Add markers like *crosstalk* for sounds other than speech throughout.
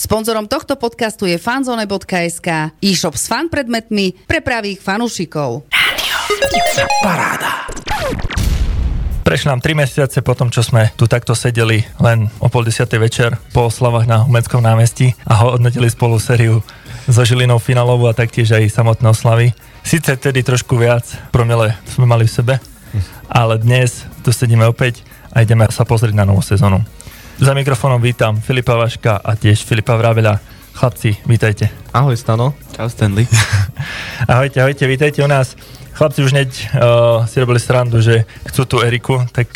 Sponzorom tohto podcastu je fanzone.sk, e-shop s fan predmetmi pre pravých fanúšikov. Paráda. Prešli nám 3 mesiace po tom, čo sme tu takto sedeli len o pol desiatej večer po oslavách na Umeckom námestí a hodnotili spolu sériu so Žilinou finálovú a taktiež aj samotné oslavy. Sice tedy trošku viac promile sme mali v sebe, ale dnes tu sedíme opäť a ideme sa pozrieť na novú sezónu. Za mikrofónom vítam Filipa Vaška a tiež Filipa Vravela. Chlapci, vítajte. Ahoj Stano. Čau Stanley. *laughs* ahojte, ahojte, vítajte u nás. Chlapci už hneď uh, si robili srandu, že chcú tú Eriku, tak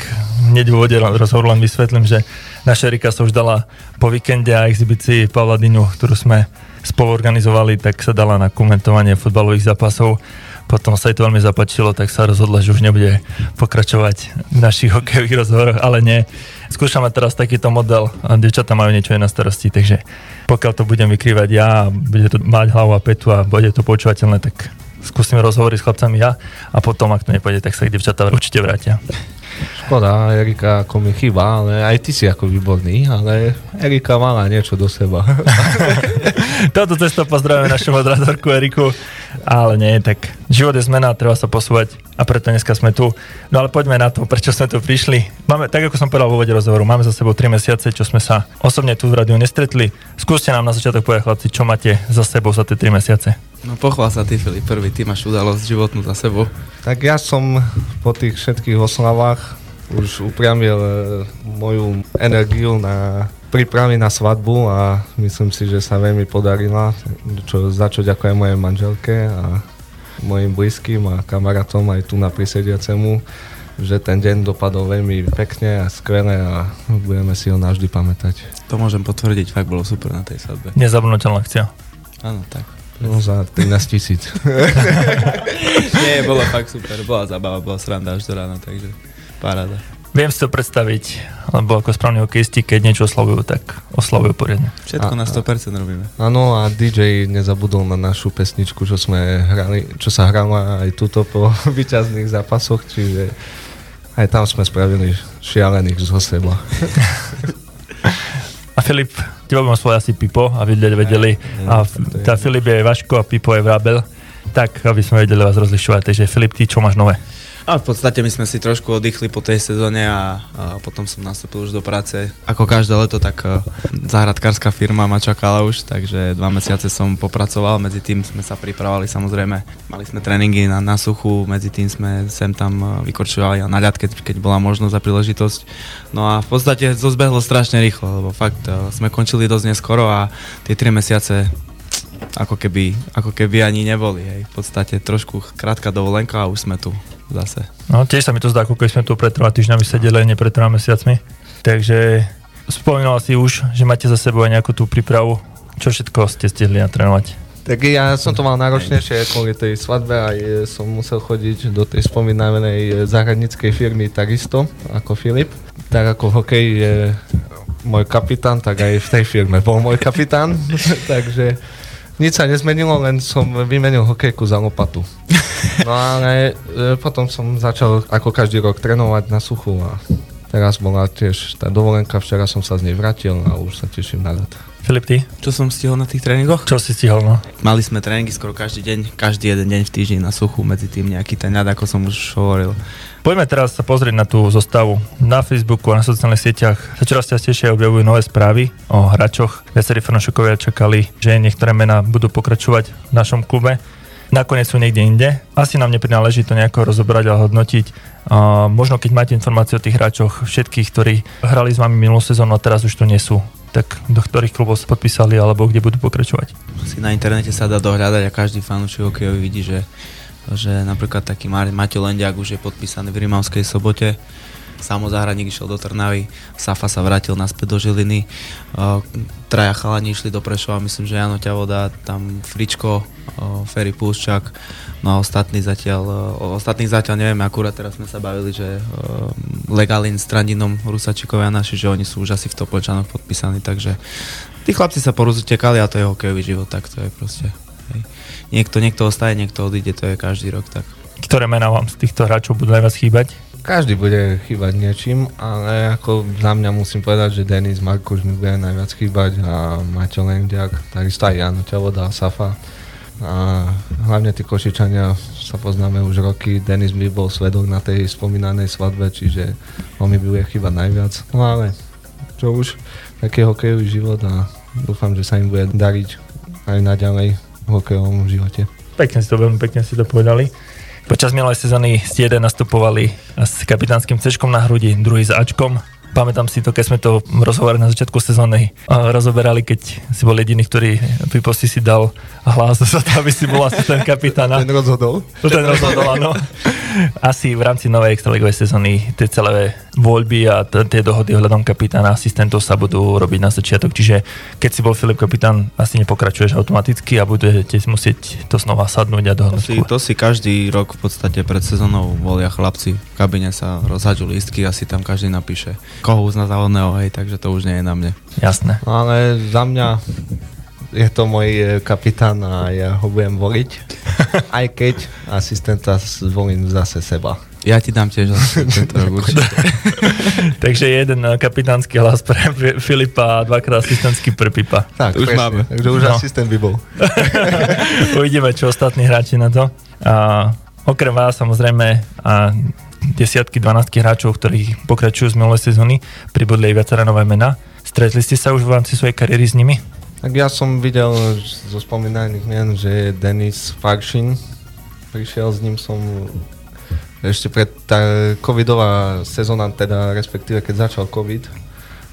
hneď v úvode rozhovoru len vysvetlím, že naša Erika sa už dala po víkende a exhibícii Pavla Dinu, ktorú sme spolu organizovali, tak sa dala na komentovanie futbalových zápasov potom sa jej to veľmi zapačilo, tak sa rozhodla, že už nebude pokračovať v našich hokejových rozhovoroch, ale nie. Skúšame teraz takýto model a devčatá majú niečo aj na starosti, takže pokiaľ to budem vykrývať ja bude to mať hlavu a petu a bude to počúvateľné, tak skúsim rozhovoriť s chlapcami ja a potom, ak to nepôjde, tak sa ich devčatá určite vrátia. Škoda, Erika ako mi chýba, ale aj ty si ako výborný, ale Erika mala niečo do seba. *laughs* Toto cesto pozdravujeme našu moderátorku Eriku. Ale nie, tak život je zmena, treba sa posúvať a preto dneska sme tu. No ale poďme na to, prečo sme tu prišli. Máme, tak ako som povedal v úvode rozhovoru, máme za sebou 3 mesiace, čo sme sa osobne tu v rádiu nestretli. Skúste nám na začiatok povedať, chlapci, čo máte za sebou za tie 3 mesiace. No pochvál sa ty, Filip, prvý, ty máš udalosť životnú za sebou. Tak ja som po tých všetkých oslavách už upriamil e, moju energiu na prípravy na svadbu a myslím si, že sa veľmi podarila, čo, za čo ďakujem mojej manželke a mojim blízkym a kamarátom aj tu na prisediacemu, že ten deň dopadol veľmi pekne a skvelé a budeme si ho navždy pamätať. To môžem potvrdiť, fakt bolo super na tej svadbe. Nezabudnutelná akcia. Áno, tak. No za 13 tisíc. *laughs* Nie, bolo fakt super, bola zabava, bola sranda až do rána, takže paráda. Viem si to predstaviť, lebo ako správni hokejisti, keď niečo oslavujú, tak oslavujú poriadne. Všetko a, na 100% robíme. Áno a DJ nezabudol na našu pesničku, čo sme hrali, čo sa hrala aj tuto po *laughs* vyťazných zápasoch, čiže aj tam sme spravili šialených zo seba. *laughs* A Filip, teba budem svoj asi Pipo, aby ľudia vedeli. A tá Filip je Vaško a Pipo je Vrabel. Tak, aby sme vedeli vás rozlišovať. Takže Filip, ty čo máš nové? A v podstate my sme si trošku oddychli po tej sezóne a, a potom som nastúpil už do práce. Ako každé leto, tak uh, záhradkárska firma ma čakala už, takže dva mesiace som popracoval, medzi tým sme sa pripravovali samozrejme. Mali sme tréningy na, na suchu, medzi tým sme sem tam uh, vykorčovali a na ľad, keď, keď bola možnosť a príležitosť. No a v podstate to zbehlo strašne rýchlo, lebo fakt uh, sme končili dosť neskoro a tie tri mesiace ako keby, ako keby ani neboli. Hej. V podstate trošku krátka dovolenka a už sme tu zase. No tiež sa mi to zdá, ako keď sme tu pred troma týždňami sedeli, nie pred troma mesiacmi. Takže spomínal si už, že máte za sebou aj nejakú tú prípravu. Čo všetko ste stihli natrénovať? Tak ja som to mal náročnejšie kvôli tej svadbe a som musel chodiť do tej spomínanej záhradníckej firmy takisto ako Filip. Tak ako hokej je môj kapitán, tak aj v tej firme bol môj kapitán. *laughs* Takže nič sa nezmenilo, len som vymenil hokejku za lopatu. No ale e, potom som začal ako každý rok trénovať na suchu a teraz bola tiež tá dovolenka, včera som sa z nej vrátil a už sa teším na let. Filip, ty? Čo som stihol na tých tréningoch? Čo si stihol, no? Mali sme tréningy skoro každý deň, každý jeden deň v týždni na suchu, medzi tým nejaký ten ľad, ako som už hovoril. Poďme teraz sa pozrieť na tú zostavu. Na Facebooku a na sociálnych sieťach sa čoraz častejšie objavujú nové správy o hráčoch. Viacerí fanúšikovia čakali, že niektoré mená budú pokračovať v našom klube nakoniec sú niekde inde. Asi nám neprináleží to nejako rozobrať a hodnotiť. Uh, možno keď máte informácie o tých hráčoch, všetkých, ktorí hrali s vami minulú sezónu a teraz už tu nie sú, tak do ktorých klubov sa podpísali alebo kde budú pokračovať? Si na internete sa dá dohľadať a každý fanúšik hokejový vidí, že, že napríklad taký Maťo Lendiak už je podpísaný v Rimavskej sobote. Samozáhradník išiel do Trnavy, Safa sa vrátil naspäť do Žiliny, traja chalani išli do Prešova, myslím, že Jano Ťavoda, tam Fričko, Ferry Púščak, no a ostatní zatiaľ, o ostatných zatiaľ nevieme, akurát teraz sme sa bavili, že Legalin s Trandinom Rusačikovia naši, že oni sú už asi v Topolčanoch podpísaní, takže tí chlapci sa porozutekali a to je hokejový život, tak to je proste. Hej. Niekto, niekto ostaje, niekto odíde, to je každý rok tak. Ktoré mená vám z týchto hráčov budú najviac chýbať? každý bude chýbať niečím, ale ako za mňa musím povedať, že Denis Markoš mi bude najviac chýbať a Maťo Lendiak, takisto aj Jano Ťavoda a Safa. A hlavne tí Košičania sa poznáme už roky, Denis by bol svedok na tej spomínanej svadbe, čiže on mi bude chýbať najviac. No ale čo už, taký hokejový život a dúfam, že sa im bude dariť aj naďalej hokejovom živote. Pekne si to, veľmi pekne si to povedali. Počas minulej sezóny ste jeden nastupovali s kapitánskym C na hrudi, druhý s Ačkom. Pamätám si to, keď sme to rozhovore na začiatku sezóny rozoberali, keď si bol jediný, ktorý pri posti si dal hlas za to, aby si bol asistent kapitána. Ten rozhodol? Ten rozhodol, áno. Asi v rámci novej extraligovej sezóny tie celé voľby a t- tie dohody ohľadom kapitána asistentov sa budú robiť na začiatok. Čiže keď si bol Filip kapitán, asi nepokračuješ automaticky a budete si musieť to znova sadnúť a dohodnúť. To si, to si každý rok v podstate pred sezónou volia chlapci. V kabine sa rozhaďujú lístky a si tam každý napíše koho uzná za hej, takže to už nie je na mne. Jasné. No ale za mňa je to môj e, kapitán a ja ho budem voliť, *laughs* aj keď asistenta zvolím zase seba. Ja ti dám tiež *laughs* tento rok určite. *laughs* Takže jeden e, kapitánsky hlas pre Filipa a dvakrát asistentský pre Pipa. Tak, už presne. máme. Takže už No. asistent by bol. Uvidíme, čo ostatní hráči na to. A okrem vás samozrejme a desiatky, 12 hráčov, ktorí pokračujú z minulej sezóny, pribudli aj viaceré nové mená. Stretli ste sa už v rámci svojej kariéry s nimi? Tak ja som videl zo spomínaných mien, že Denis Faršin prišiel, s ním som ešte pred tá covidová sezóna, teda respektíve keď začal covid,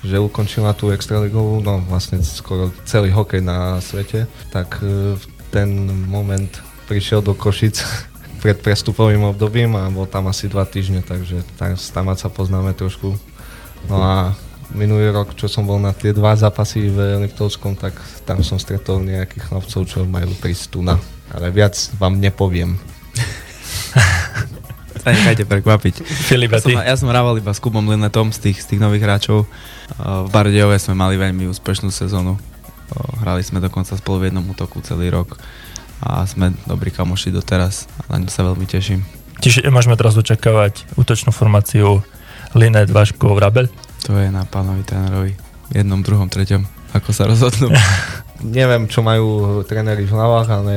že ukončila tú extraligovú, no vlastne skoro celý hokej na svete, tak e, v ten moment prišiel do Košic *laughs* pred prestupovým obdobím a bol tam asi dva týždne, takže tam, tam sa poznáme trošku. No a minulý rok, čo som bol na tie dva zápasy v Liptovskom, tak tam som stretol nejakých chlapcov, čo majú 300 tuna. Ale viac vám nepoviem. Sa *laughs* nechajte prekvapiť. Filip, Ja som, ja som rával iba s Kubom Linetom z tých, z tých nových hráčov. Uh, V Bardejove sme mali veľmi úspešnú sezónu. Uh, Hrali sme dokonca spolu v jednom útoku celý rok a sme dobrí kamoši doteraz a na ňu sa veľmi teším. Čiže môžeme teraz očakávať útočnú formáciu Linet, Vaško, Vrabel? To je na pánovi trénerovi. Jednom, druhom, treťom. Ako sa rozhodnú. *laughs* Neviem, čo majú tréneri v hlavách, ale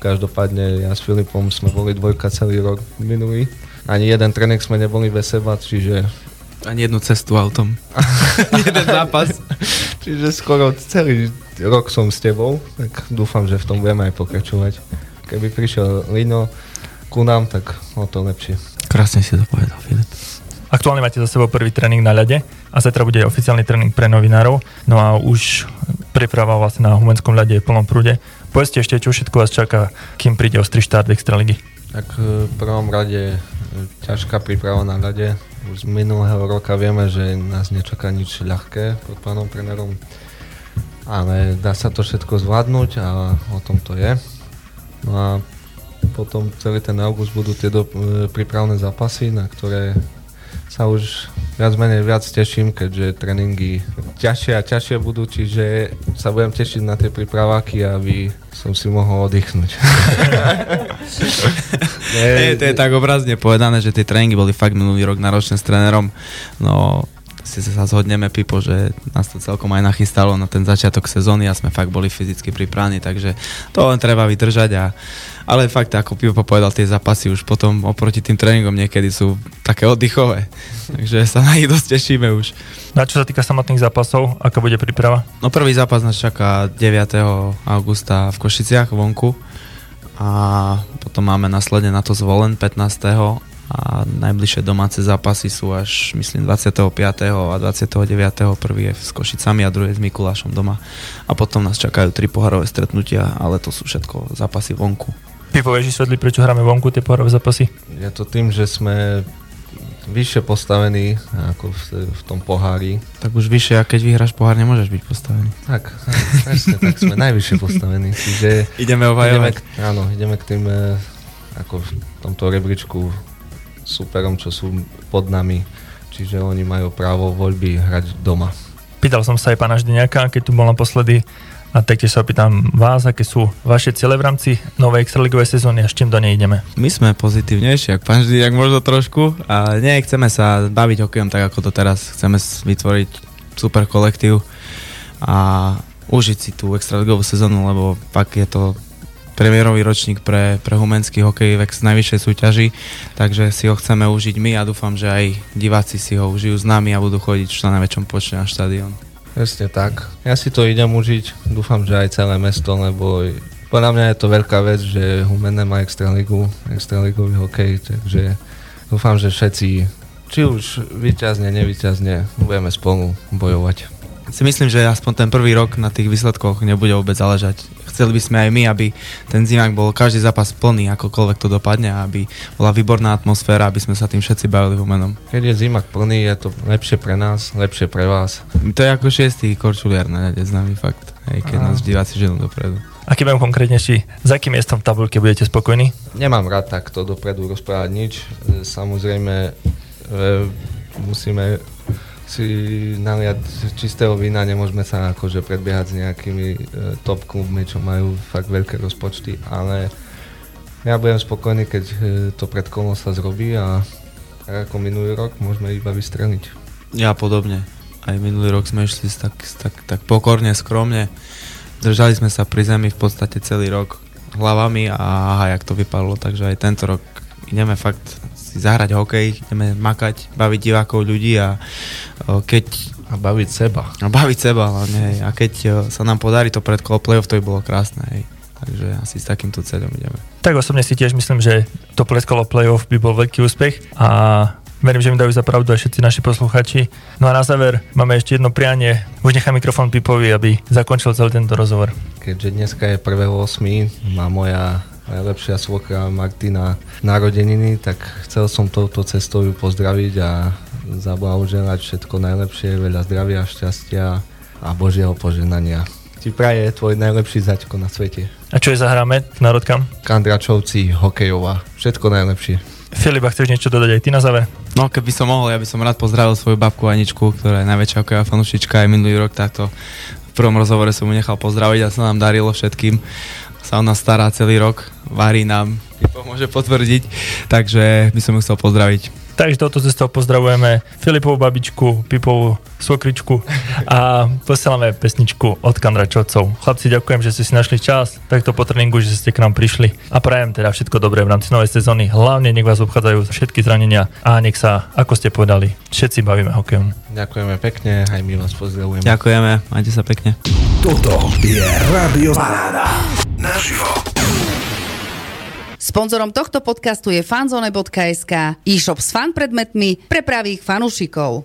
každopádne ja s Filipom sme boli dvojka celý rok minulý. Ani jeden tréning sme neboli bez seba, čiže, Ani jednu cestu autom. *laughs* *laughs* Jeden zápas. čiže skoro celý rok som s tebou, tak dúfam, že v tom budeme aj pokračovať. Keby prišiel Lino ku nám, tak o to lepšie. Krásne si to povedal, Filip. Aktuálne máte za sebou prvý tréning na ľade a zajtra bude oficiálny tréning pre novinárov. No a už príprava vlastne na humenskom ľade je v plnom prúde. Povedzte ešte, čo všetko vás čaká, kým príde ostrý štart Extraligy. Tak e, v prvom rade e, ťažká príprava na ľade. Už z minulého roka vieme, že nás nečaká nič ľahké pod pánom trénerom. Ale dá sa to všetko zvládnuť a o tom to je. No a potom celý ten august budú tie do, e, prípravné zápasy, na ktoré sa už viac menej viac teším, keďže tréningy ťažšie a ťažšie budú, čiže sa budem tešiť na tie prípraváky, aby som si mohol oddychnúť. Nie, *laughs* to je tak obrazne povedané, že tie tréningy boli fakt minulý rok náročné s trénerom. No, si sa zhodneme, Pipo, že nás to celkom aj nachystalo na ten začiatok sezóny a sme fakt boli fyzicky pripravení, takže to len treba vydržať a ale fakt, ako Pipo povedal, tie zápasy už potom oproti tým tréningom niekedy sú také oddychové. *laughs* Takže sa na nich dosť tešíme už. No a čo sa týka samotných zápasov, aká bude príprava? No prvý zápas nás čaká 9. augusta v Košiciach vonku a potom máme následne na to zvolen 15. a najbližšie domáce zápasy sú až myslím 25. a 29. prvý je s Košicami a druhý je s Mikulášom doma a potom nás čakajú tri pohárové stretnutia, ale to sú všetko zápasy vonku. Ty povieš vysvetliť, prečo hráme vonku tie pohárové zápasy? Je to tým, že sme vyššie postavení ako v, v tom pohári. Tak už vyššie, a keď vyhráš pohár, nemôžeš byť postavený. Tak, presne, tak sme najvyššie postavení. Čiže Ideme ideme k, áno, ideme k tým e, ako v tomto rebríčku superom, čo sú pod nami. Čiže oni majú právo voľby hrať doma. Pýtal som sa aj pána Ždeniaka, keď tu bol naposledy, A taktiež sa opýtam vás, aké sú vaše ciele v rámci novej extraligovej sezóny a s čím do nej ideme. My sme pozitívnejší, ak pán Ždíriak možno trošku. A nie, chceme sa baviť hokejom tak, ako to teraz. Chceme vytvoriť super kolektív a užiť si tú extraligovú sezónu, lebo pak je to premiérový ročník pre, pre humenský hokej v najvyššej súťaži, takže si ho chceme užiť my a dúfam, že aj diváci si ho užijú s nami a budú chodiť čo na najväčšom počte na štadión. Presne tak. Ja si to idem užiť, dúfam, že aj celé mesto, lebo podľa mňa je to veľká vec, že Humenné má extraligu, extraligový hokej, takže dúfam, že všetci, či už vyťazne, nevyťazne, budeme spolu bojovať. Si myslím, že aspoň ten prvý rok na tých výsledkoch nebude vôbec záležať. Chceli by sme aj my, aby ten zimák bol každý zápas plný, akokoľvek to dopadne, aby bola výborná atmosféra, aby sme sa tým všetci bavili Humenom. Keď je zimák plný, je to lepšie pre nás, lepšie pre vás. To je ako šiestý korčuliar na rade, známy fakt, hej, keď Aha. nás diváci ženú dopredu. Aký budem konkrétnejší, za akým miestom v tabulke budete spokojní? Nemám rád takto dopredu rozprávať nič. E, Samozrejme, e, musíme si naliať čistého vína, nemôžeme sa akože predbiehať s nejakými e, top klubmi, čo majú fakt veľké rozpočty, ale ja budem spokojný, keď e, to pred kolom sa zrobí a ako minulý rok môžeme iba vystreliť. Ja podobne. Aj minulý rok sme išli tak, tak, tak pokorne, skromne. Držali sme sa pri zemi v podstate celý rok hlavami a aha, jak to vypadlo, takže aj tento rok ideme fakt si zahrať hokej, ideme makať, baviť divákov ľudí a keď A baviť seba. a baviť seba hlavne, hej. a keď sa nám podarí to pred kolo playoff, to by bolo krásne, hej. Takže asi s takýmto cieľom ideme. Tak osobne si tiež myslím, že to pleskolo playoff by bol veľký úspech a verím, že mi dajú za pravdu aj všetci naši posluchači. No a na záver máme ešte jedno prianie. Už nechám mikrofón Pipovi, aby zakončil celý tento rozhovor. Keďže dneska je 1.8. má moja najlepšia svokra Martina narodeniny, tak chcel som touto cestou ju pozdraviť a zablahoželať všetko najlepšie, veľa zdravia, šťastia a Božieho požehnania. Ti praje tvoj najlepší zaťko na svete. A čo je zahráme v Národkam? Kandračovci, hokejová, všetko najlepšie. Filip, chceš niečo dodať aj ty na záver? No keby som mohol, ja by som rád pozdravil svoju babku Aničku, ktorá je najväčšia hokejová fanúšička aj minulý rok táto v prvom rozhovore som mu nechal pozdraviť a sa nám darilo všetkým. Sa ona stará celý rok, varí nám, Pipo môže potvrdiť, takže by som ju chcel pozdraviť. Takže touto cestou pozdravujeme Filipovú babičku, Pipovú svokričku a posielame pesničku od Kandračovcov. Chlapci, ďakujem, že ste si našli čas takto po tréningu, že ste k nám prišli a prajem teda všetko dobré v rámci novej sezóny. Hlavne nech vás obchádzajú všetky zranenia a nech sa, ako ste povedali, všetci bavíme hokejom. Ďakujeme pekne, aj my vás pozdravujeme. Ďakujeme, majte sa pekne. Toto je Rádio Paráda. Naživo. Sponzorom tohto podcastu je fanzone.sk, e-shop s fan predmetmi pre pravých fanúšikov.